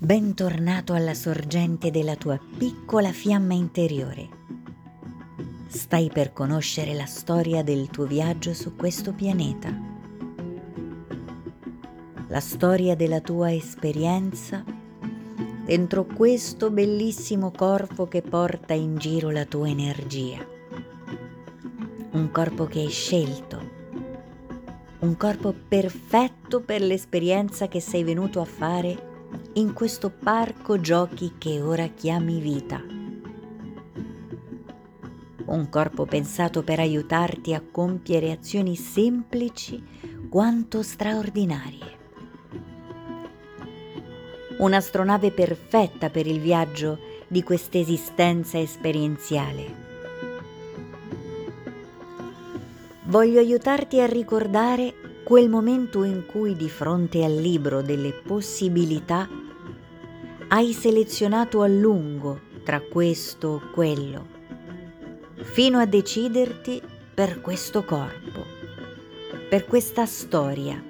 Bentornato alla sorgente della tua piccola fiamma interiore. Stai per conoscere la storia del tuo viaggio su questo pianeta. La storia della tua esperienza dentro questo bellissimo corpo che porta in giro la tua energia. Un corpo che hai scelto. Un corpo perfetto per l'esperienza che sei venuto a fare in questo parco giochi che ora chiami vita. Un corpo pensato per aiutarti a compiere azioni semplici quanto straordinarie. Un'astronave perfetta per il viaggio di quest'esistenza esperienziale. Voglio aiutarti a ricordare quel momento in cui di fronte al libro delle possibilità hai selezionato a lungo tra questo o quello, fino a deciderti per questo corpo, per questa storia,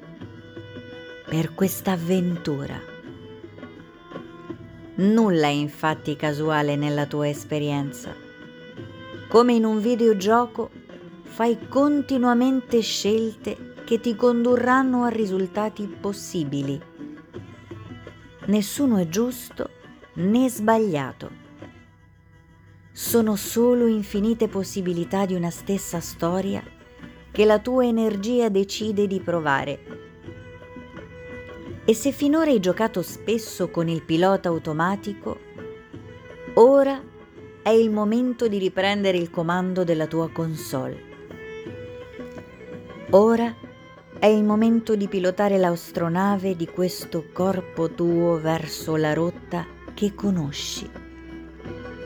per questa avventura. Nulla è infatti casuale nella tua esperienza. Come in un videogioco fai continuamente scelte che ti condurranno a risultati possibili. Nessuno è giusto né sbagliato. Sono solo infinite possibilità di una stessa storia che la tua energia decide di provare. E se finora hai giocato spesso con il pilota automatico, ora è il momento di riprendere il comando della tua console. Ora è il momento di pilotare l'astronave di questo corpo tuo verso la rotta che conosci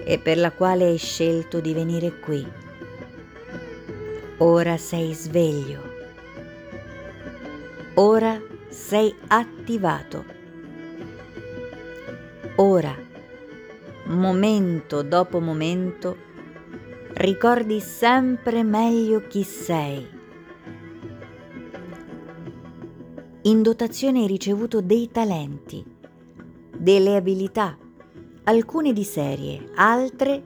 e per la quale hai scelto di venire qui. Ora sei sveglio. Ora sei attivato. Ora, momento dopo momento, ricordi sempre meglio chi sei in dotazione hai ricevuto dei talenti, delle abilità, alcune di serie, altre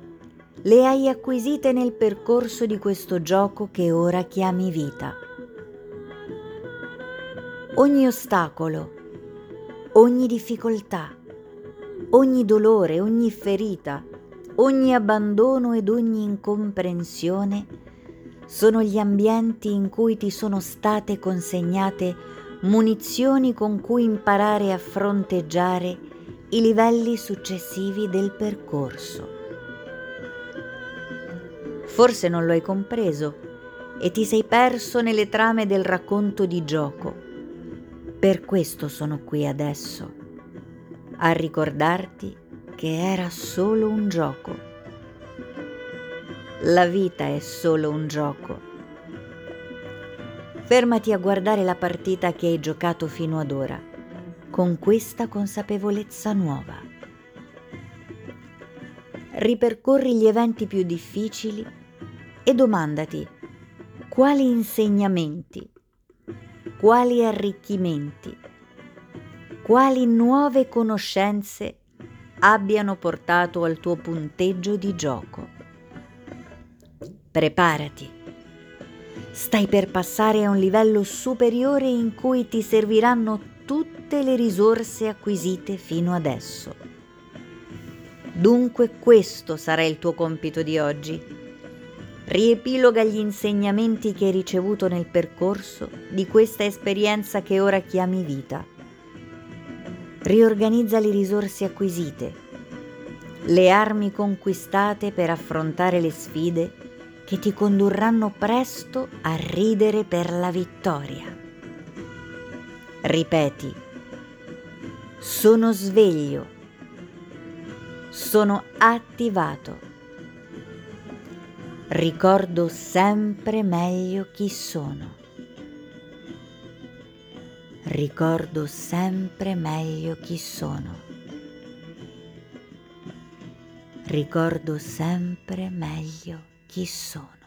le hai acquisite nel percorso di questo gioco che ora chiami vita. Ogni ostacolo, ogni difficoltà, ogni dolore, ogni ferita, ogni abbandono ed ogni incomprensione sono gli ambienti in cui ti sono state consegnate munizioni con cui imparare a fronteggiare i livelli successivi del percorso. Forse non lo hai compreso e ti sei perso nelle trame del racconto di gioco. Per questo sono qui adesso, a ricordarti che era solo un gioco. La vita è solo un gioco fermati a guardare la partita che hai giocato fino ad ora, con questa consapevolezza nuova. Ripercorri gli eventi più difficili e domandati quali insegnamenti, quali arricchimenti, quali nuove conoscenze abbiano portato al tuo punteggio di gioco. Preparati Stai per passare a un livello superiore in cui ti serviranno tutte le risorse acquisite fino adesso. Dunque questo sarà il tuo compito di oggi. Riepiloga gli insegnamenti che hai ricevuto nel percorso di questa esperienza che ora chiami vita. Riorganizza le risorse acquisite, le armi conquistate per affrontare le sfide che ti condurranno presto a ridere per la vittoria. Ripeti, sono sveglio, sono attivato, ricordo sempre meglio chi sono. Ricordo sempre meglio chi sono. Ricordo sempre meglio chi sono.